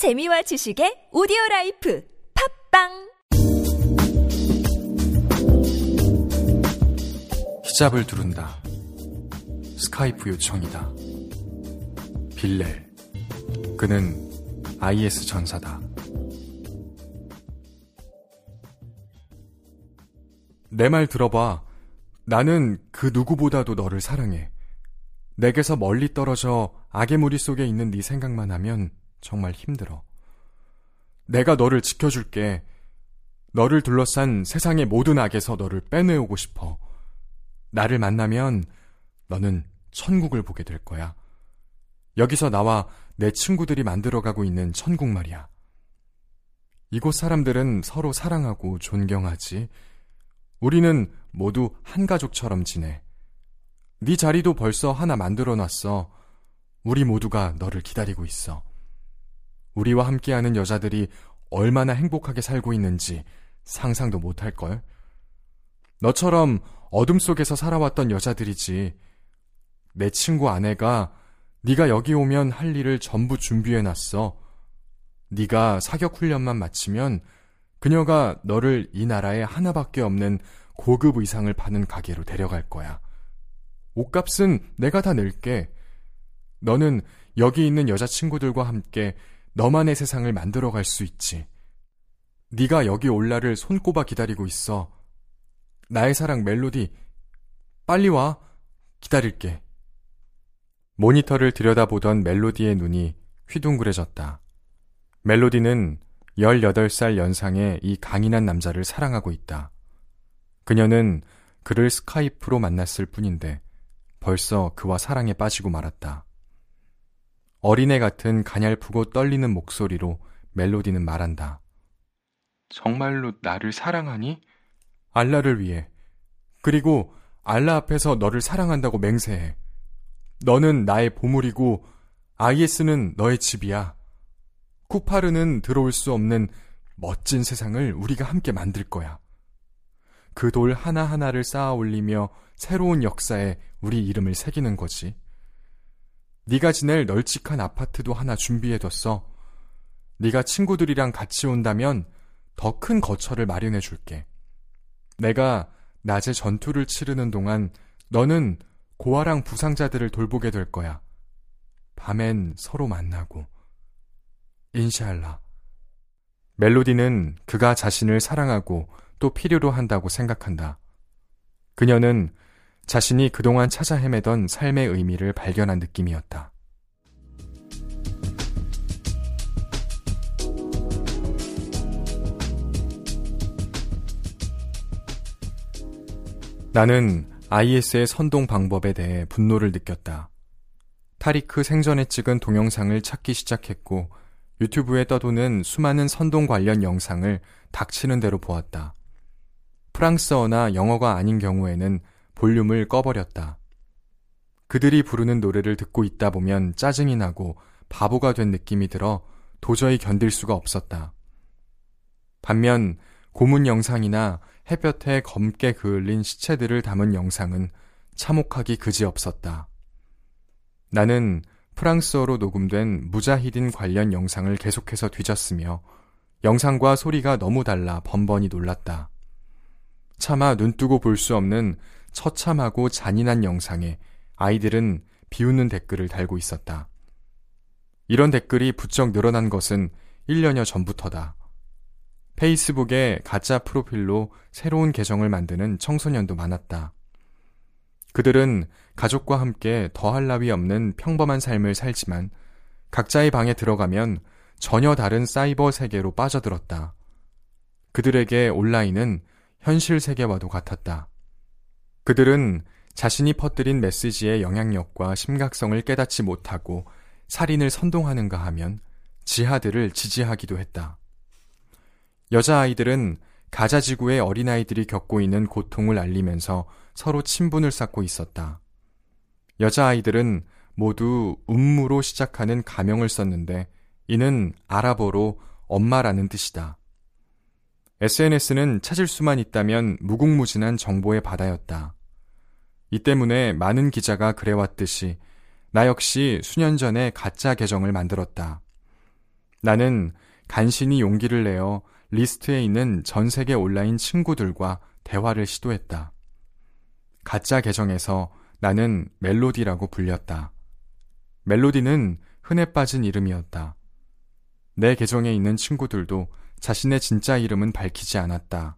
재미와 지식의 오디오 라이프 팝빵 히잡을 두른다. 스카이프 요청이다. 빌렐. 그는 IS 전사다. 내 말 들어봐. 나는 그 누구보다도 너를 사랑해. 내게서 멀리 떨어져 악의 무리 속에 있는 네 생각만 하면 정말 힘들어. 내가 너를 지켜줄게. 너를 둘러싼 세상의 모든 악에서 너를 빼내오고 싶어. 나를 만나면 너는 천국을 보게 될 거야. 여기서 나와 내 친구들이 만들어가고 있는 천국 말이야. 이곳 사람들은 서로 사랑하고 존경하지. 우리는 모두 한 가족처럼 지내. 네 자리도 벌써 하나 만들어 놨어. 우리 모두가 너를 기다리고 있어. 우리와 함께하는 여자들이 얼마나 행복하게 살고 있는지 상상도 못할걸. 너처럼 어둠 속에서 살아왔던 여자들이지. 내 친구 아내가 네가 여기 오면 할 일을 전부 준비해 놨어. 네가 사격 훈련만 마치면 그녀가 너를 이 나라에 하나밖에 없는 고급 의상을 파는 가게로 데려갈 거야. 옷값은 내가 다 낼게. 너는 여기 있는 여자친구들과 함께 너만의 세상을 만들어갈 수 있지. 네가 여기 올 날을 손꼽아 기다리고 있어. 나의 사랑 멜로디, 빨리 와. 기다릴게. 모니터를 들여다보던 멜로디의 눈이 휘둥그레졌다. 멜로디는 18살 연상의 이 강인한 남자를 사랑하고 있다. 그녀는 그를 스카이프로 만났을 뿐인데 벌써 그와 사랑에 빠지고 말았다. 어린애 같은 가냘프고 떨리는 목소리로 멜로디는 말한다. 정말로 나를 사랑하니? 알라를 위해. 그리고 알라 앞에서 너를 사랑한다고 맹세해. 너는 나의 보물이고 IS는 너의 집이야. 쿠파르는 들어올 수 없는 멋진 세상을 우리가 함께 만들 거야. 그 돌 하나하나를 쌓아 올리며 새로운 역사에 우리 이름을 새기는 거지. 네가 지낼 널찍한 아파트도 하나 준비해뒀어. 네가 친구들이랑 같이 온다면 더 큰 거처를 마련해 줄게. 내가 낮에 전투를 치르는 동안 너는 고아랑 부상자들을 돌보게 될 거야. 밤엔 서로 만나고. 인샬라. 멜로디는 그가 자신을 사랑하고 또 필요로 한다고 생각한다. 그녀는 자신이 그동안 찾아 헤매던 삶의 의미를 발견한 느낌이었다. 나는 IS의 선동 방법에 대해 분노를 느꼈다. 타리크 생전에 찍은 동영상을 찾기 시작했고 유튜브에 떠도는 수많은 선동 관련 영상을 닥치는 대로 보았다. 프랑스어나 영어가 아닌 경우에는 볼륨을 꺼버렸다. 그들이 부르는 노래를 듣고 있다 보면 짜증이 나고 바보가 된 느낌이 들어 도저히 견딜 수가 없었다. 반면 고문 영상이나 햇볕에 검게 그을린 시체들을 담은 영상은 참혹하기 그지없었다. 나는 프랑스어로 녹음된 무자히딘 관련 영상을 계속해서 뒤졌으며 영상과 소리가 너무 달라 번번이 놀랐다. 차마 눈뜨고 볼 수 없는 처참하고 잔인한 영상에 아이들은 비웃는 댓글을 달고 있었다. 이런 댓글이 부쩍 늘어난 것은 1년여 전부터다. 페이스북에 가짜 프로필로 새로운 계정을 만드는 청소년도 많았다. 그들은 가족과 함께 더할 나위 없는 평범한 삶을 살지만 각자의 방에 들어가면 전혀 다른 사이버 세계로 빠져들었다. 그들에게 온라인은 현실 세계와도 같았다. 그들은 자신이 퍼뜨린 메시지의 영향력과 심각성을 깨닫지 못하고 살인을 선동하는가 하면 지하들을 지지하기도 했다. 여자아이들은 가자지구의 어린아이들이 겪고 있는 고통을 알리면서 서로 친분을 쌓고 있었다. 여자아이들은 모두 음무로 시작하는 가명을 썼는데 이는 아랍어로 엄마라는 뜻이다. SNS는 찾을 수만 있다면 무궁무진한 정보의 바다였다. 이 때문에 많은 기자가 그래왔듯이 나 역시 수년 전에 가짜 계정을 만들었다. 나는 간신히 용기를 내어 리스트에 있는 전 세계 온라인 친구들과 대화를 시도했다. 가짜 계정에서 나는 멜로디라고 불렸다. 멜로디는 흔해 빠진 이름이었다. 내 계정에 있는 친구들도 자신의 진짜 이름은 밝히지 않았다.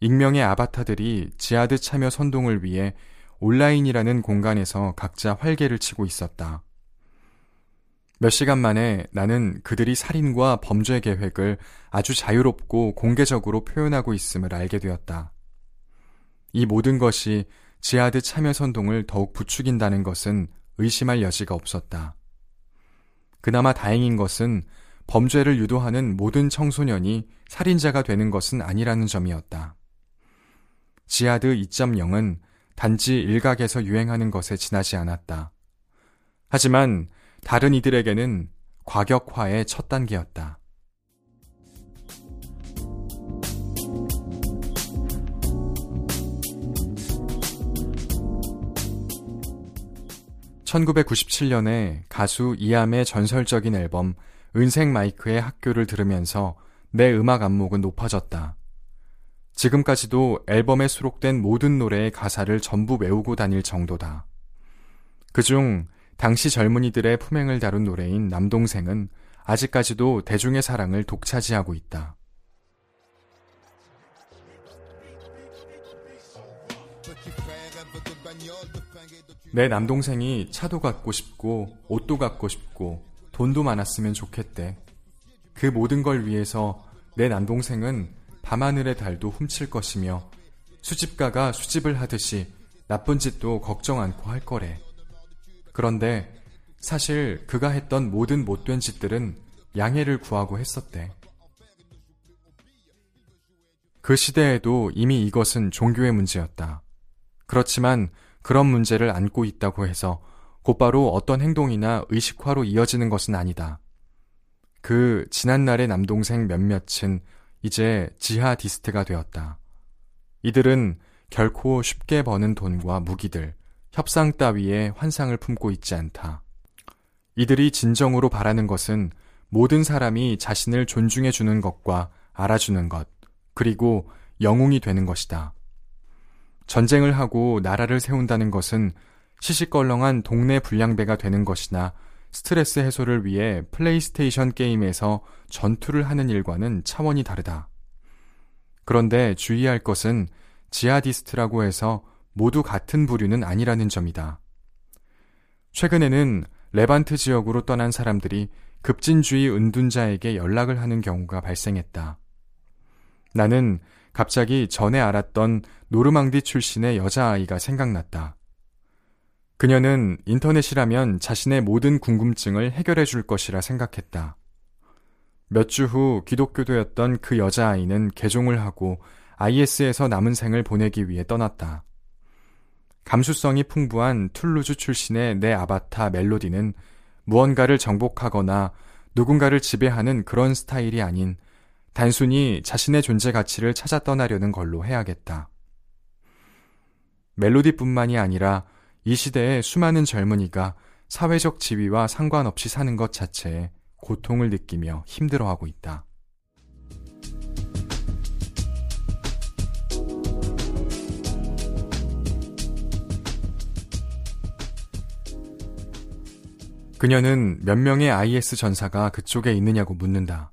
익명의 아바타들이 지하드 참여 선동을 위해 온라인이라는 공간에서 각자 활개를 치고 있었다. 몇 시간 만에 나는 그들이 살인과 범죄 계획을 아주 자유롭고 공개적으로 표현하고 있음을 알게 되었다. 이 모든 것이 지하드 참여 선동을 더욱 부추긴다는 것은 의심할 여지가 없었다. 그나마 다행인 것은 범죄를 유도하는 모든 청소년이 살인자가 되는 것은 아니라는 점이었다. 지하드 2.0은 단지 일각에서 유행하는 것에 지나지 않았다. 하지만 다른 이들에게는 과격화의 첫 단계였다. 1997년에 가수 이암의 전설적인 앨범 은색 마이크의 학교를 들으면서 내 음악 안목은 높아졌다. 지금까지도 앨범에 수록된 모든 노래의 가사를 전부 외우고 다닐 정도다. 그중 당시 젊은이들의 품행을 다룬 노래인 남동생은 아직까지도 대중의 사랑을 독차지하고 있다. 내 남동생이 차도 갖고 싶고 옷도 갖고 싶고 돈도 많았으면 좋겠대. 그 모든 걸 위해서 내 남동생은 밤하늘의 달도 훔칠 것이며 수집가가 수집을 하듯이 나쁜 짓도 걱정 않고 할 거래. 그런데 사실 그가 했던 모든 못된 짓들은 양해를 구하고 했었대. 그 시대에도 이미 이것은 종교의 문제였다. 그렇지만 그런 문제를 안고 있다고 해서 곧바로 어떤 행동이나 의식화로 이어지는 것은 아니다. 그 지난날의 남동생 몇몇은 이제 지하디스트가 되었다. 이들은 결코 쉽게 버는 돈과 무기들, 협상 따위의 환상을 품고 있지 않다. 이들이 진정으로 바라는 것은 모든 사람이 자신을 존중해 주는 것과 알아주는 것, 그리고 영웅이 되는 것이다. 전쟁을 하고 나라를 세운다는 것은 시시껄렁한 동네 불량배가 되는 것이나 스트레스 해소를 위해 플레이스테이션 게임에서 전투를 하는 일과는 차원이 다르다. 그런데 주의할 것은 지하디스트라고 해서 모두 같은 부류는 아니라는 점이다. 최근에는 레반트 지역으로 떠난 사람들이 급진주의 은둔자에게 연락을 하는 경우가 발생했다. 나는 갑자기 전에 알았던 노르망디 출신의 여자아이가 생각났다. 그녀는 인터넷이라면 자신의 모든 궁금증을 해결해 줄 것이라 생각했다. 몇 주 후 기독교도였던 그 여자아이는 개종을 하고 IS에서 남은 생을 보내기 위해 떠났다. 감수성이 풍부한 툴루즈 출신의 내 아바타 멜로디는 무언가를 정복하거나 누군가를 지배하는 그런 스타일이 아닌 단순히 자신의 존재 가치를 찾아 떠나려는 걸로 해야겠다. 멜로디뿐만이 아니라 이 시대의 수많은 젊은이가 사회적 지위와 상관없이 사는 것 자체에 고통을 느끼며 힘들어하고 있다. 그녀는 몇 명의 IS 전사가 그쪽에 있느냐고 묻는다.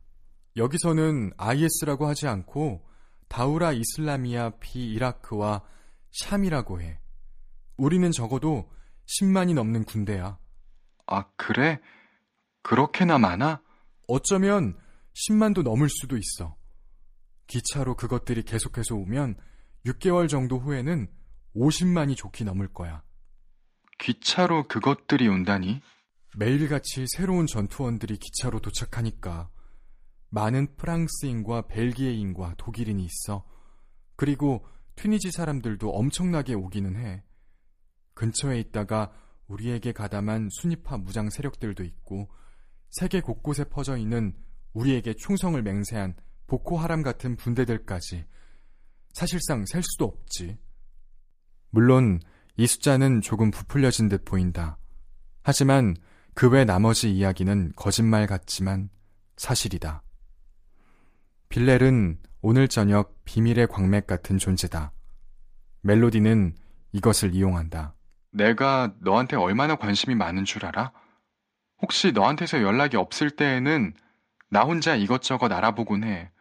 여기서는 IS라고 하지 않고 다우라 이슬라미아 피 이라크와 샴이라고 해. 우리는 적어도 10만이 넘는 군대야. 아, 그래? 그렇게나 많아? 어쩌면 10만도 넘을 수도 있어. 기차로 그것들이 계속해서 오면 6개월 정도 후에는 50만이 좋게 넘을 거야. 기차로 그것들이 온다니? 매일같이 새로운 전투원들이 기차로 도착하니까 많은 프랑스인과 벨기에인과 독일인이 있어. 그리고 튀니지 사람들도 엄청나게 오기는 해. 근처에 있다가 우리에게 가담한 순위파 무장 세력들도 있고 세계 곳곳에 퍼져 있는 우리에게 충성을 맹세한 보코하람 같은 분대들까지 사실상 셀 수도 없지. 물론 이 숫자는 조금 부풀려진 듯 보인다. 하지만 그 외 나머지 이야기는 거짓말 같지만 사실이다. 빌렐은 오늘 저녁 비밀의 광맥 같은 존재다. 멜로디는 이것을 이용한다. 내가 너한테 얼마나 관심이 많은 줄 알아? 혹시 너한테서 연락이 없을 때에는 나 혼자 이것저것 알아보곤 해.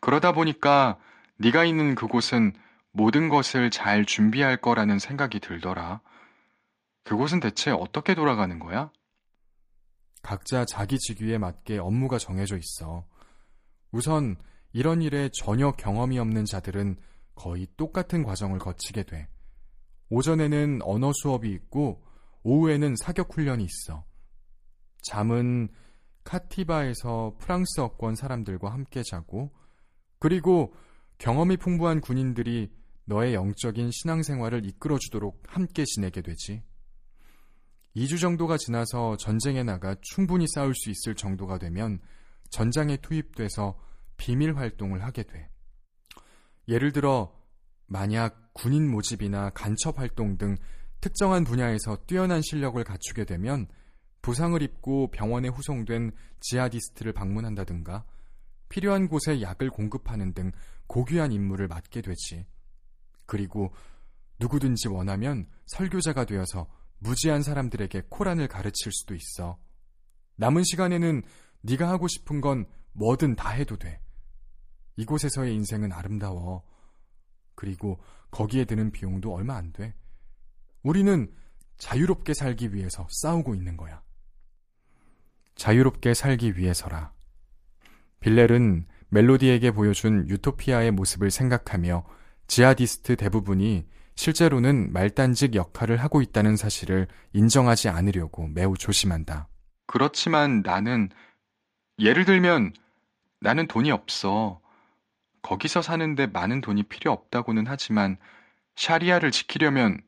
그러다 보니까 네가 있는 그곳은 모든 것을 잘 준비할 거라는 생각이 들더라. 그곳은 대체 어떻게 돌아가는 거야? 각자 자기 직위에 맞게 업무가 정해져 있어. 우선 이런 일에 전혀 경험이 없는 자들은 거의 똑같은 과정을 거치게 돼. 오전에는 언어 수업이 있고 오후에는 사격 훈련이 있어. 잠은 카티바에서 프랑스어권 사람들과 함께 자고 그리고 경험이 풍부한 군인들이 너의 영적인 신앙생활을 이끌어주도록 함께 지내게 되지. 2주 정도가 지나서 전쟁에 나가 충분히 싸울 수 있을 정도가 되면 전장에 투입돼서 비밀 활동을 하게 돼. 예를 들어, 만약 군인 모집이나 간첩 활동 등 특정한 분야에서 뛰어난 실력을 갖추게 되면 부상을 입고 병원에 후송된 지하디스트를 방문한다든가 필요한 곳에 약을 공급하는 등 고귀한 임무를 맡게 되지. 그리고 누구든지 원하면 설교자가 되어서 무지한 사람들에게 코란을 가르칠 수도 있어. 남은 시간에는 네가 하고 싶은 건 뭐든 다 해도 돼. 이곳에서의 인생은 아름다워. 그리고 거기에 드는 비용도 얼마 안 돼. 우리는 자유롭게 살기 위해서 싸우고 있는 거야. 자유롭게 살기 위해서라. 빌렐은 멜로디에게 보여준 유토피아의 모습을 생각하며 지하디스트 대부분이 실제로는 말단직 역할을 하고 있다는 사실을 인정하지 않으려고 매우 조심한다. 그렇지만 나는, 예를 들면, 나는 돈이 없어. 거기서 사는데 많은 돈이 필요 없다고는 하지만, 샤리아를 지키려면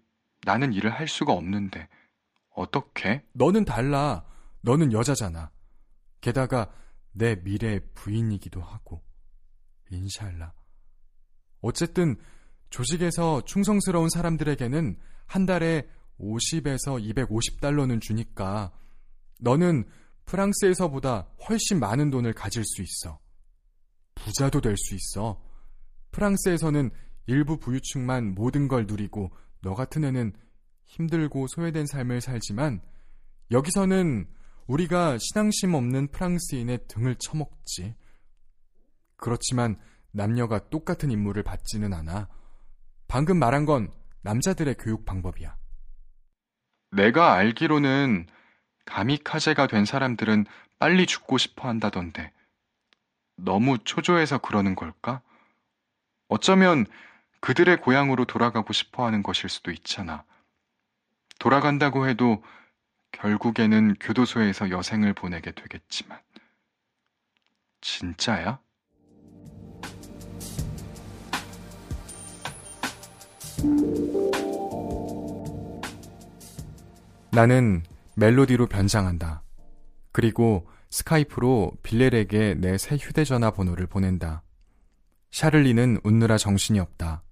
나는 일을 할 수가 없는데, 어떻게? 너는 달라. 너는 여자잖아. 게다가 내 미래의 부인이기도 하고. 인샬라. 어쨌든 조직에서 충성스러운 사람들에게는 한 달에 50에서 250달러는 주니까 너는 프랑스에서보다 훨씬 많은 돈을 가질 수 있어. 부자도 될 수 있어. 프랑스에서는 일부 부유층만 모든 걸 누리고 너 같은 애는 힘들고 소외된 삶을 살지만 여기서는 우리가 신앙심 없는 프랑스인의 등을 쳐먹지. 그렇지만 남녀가 똑같은 임무를 받지는 않아. 방금 말한 건 남자들의 교육 방법이야. 내가 알기로는 가미카제가 된 사람들은 빨리 죽고 싶어 한다던데. 너무 초조해서 그러는 걸까? 어쩌면 그들의 고향으로 돌아가고 싶어 하는 것일 수도 있잖아. 돌아간다고 해도 결국에는 교도소에서 여생을 보내게 되겠지만. 진짜야? 나는 멜로디로 변장한다. 그리고 스카이프로 빌렐에게 내 새 휴대전화 번호를 보낸다. 샤를리는 웃느라 정신이 없다.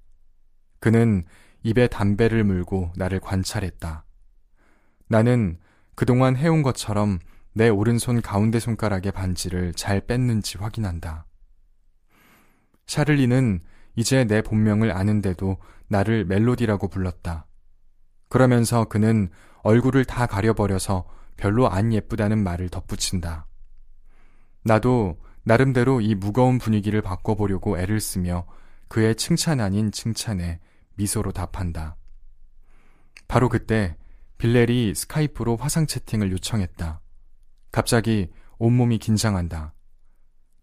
그는 입에 담배를 물고 나를 관찰했다. 나는 그동안 해온 것처럼 내 오른손 가운데 손가락의 반지를 잘 뺐는지 확인한다. 샤를리는 이제 내 본명을 아는데도 나를 멜로디라고 불렀다. 그러면서 그는 얼굴을 다 가려버려서 별로 안 예쁘다는 말을 덧붙인다. 나도 나름대로 이 무거운 분위기를 바꿔보려고 애를 쓰며 그의 칭찬 아닌 칭찬에 미소로 답한다. 바로 그때 빌렐이 스카이프로 화상 채팅을 요청했다. 갑자기 온몸이 긴장한다.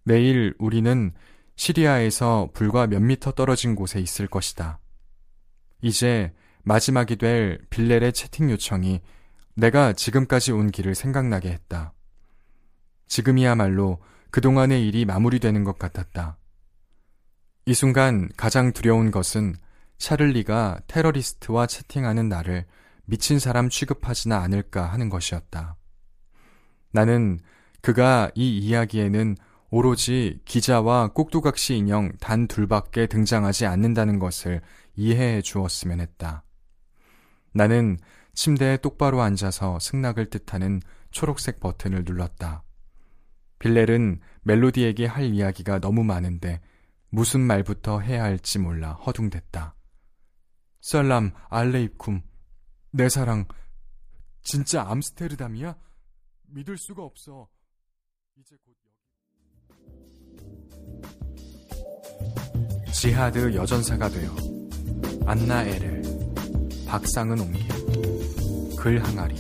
내일 우리는 시리아에서 불과 몇 미터 떨어진 곳에 있을 것이다. 이제 마지막이 될 빌렐의 채팅 요청이 내가 지금까지 온 길을 생각나게 했다. 지금이야말로 그동안의 일이 마무리되는 것 같았다. 이 순간 가장 두려운 것은 샤를리가 테러리스트와 채팅하는 나를 미친 사람 취급하지나 않을까 하는 것이었다. 나는 그가 이 이야기에는 오로지 기자와 꼭두각시 인형 단 둘밖에 등장하지 않는다는 것을 이해해 주었으면 했다. 나는 침대에 똑바로 앉아서 승낙을 뜻하는 초록색 버튼을 눌렀다. 빌렐은 멜로디에게 할 이야기가 너무 많은데 무슨 말부터 해야 할지 몰라 허둥댔다. 썰람 알레이쿰 내 사랑 진짜 암스테르담이야? 믿을 수가 없어. 이제 곧 여기. 지하드 여전사가 되어 안나 에를 박상은 옮긴 글 항아리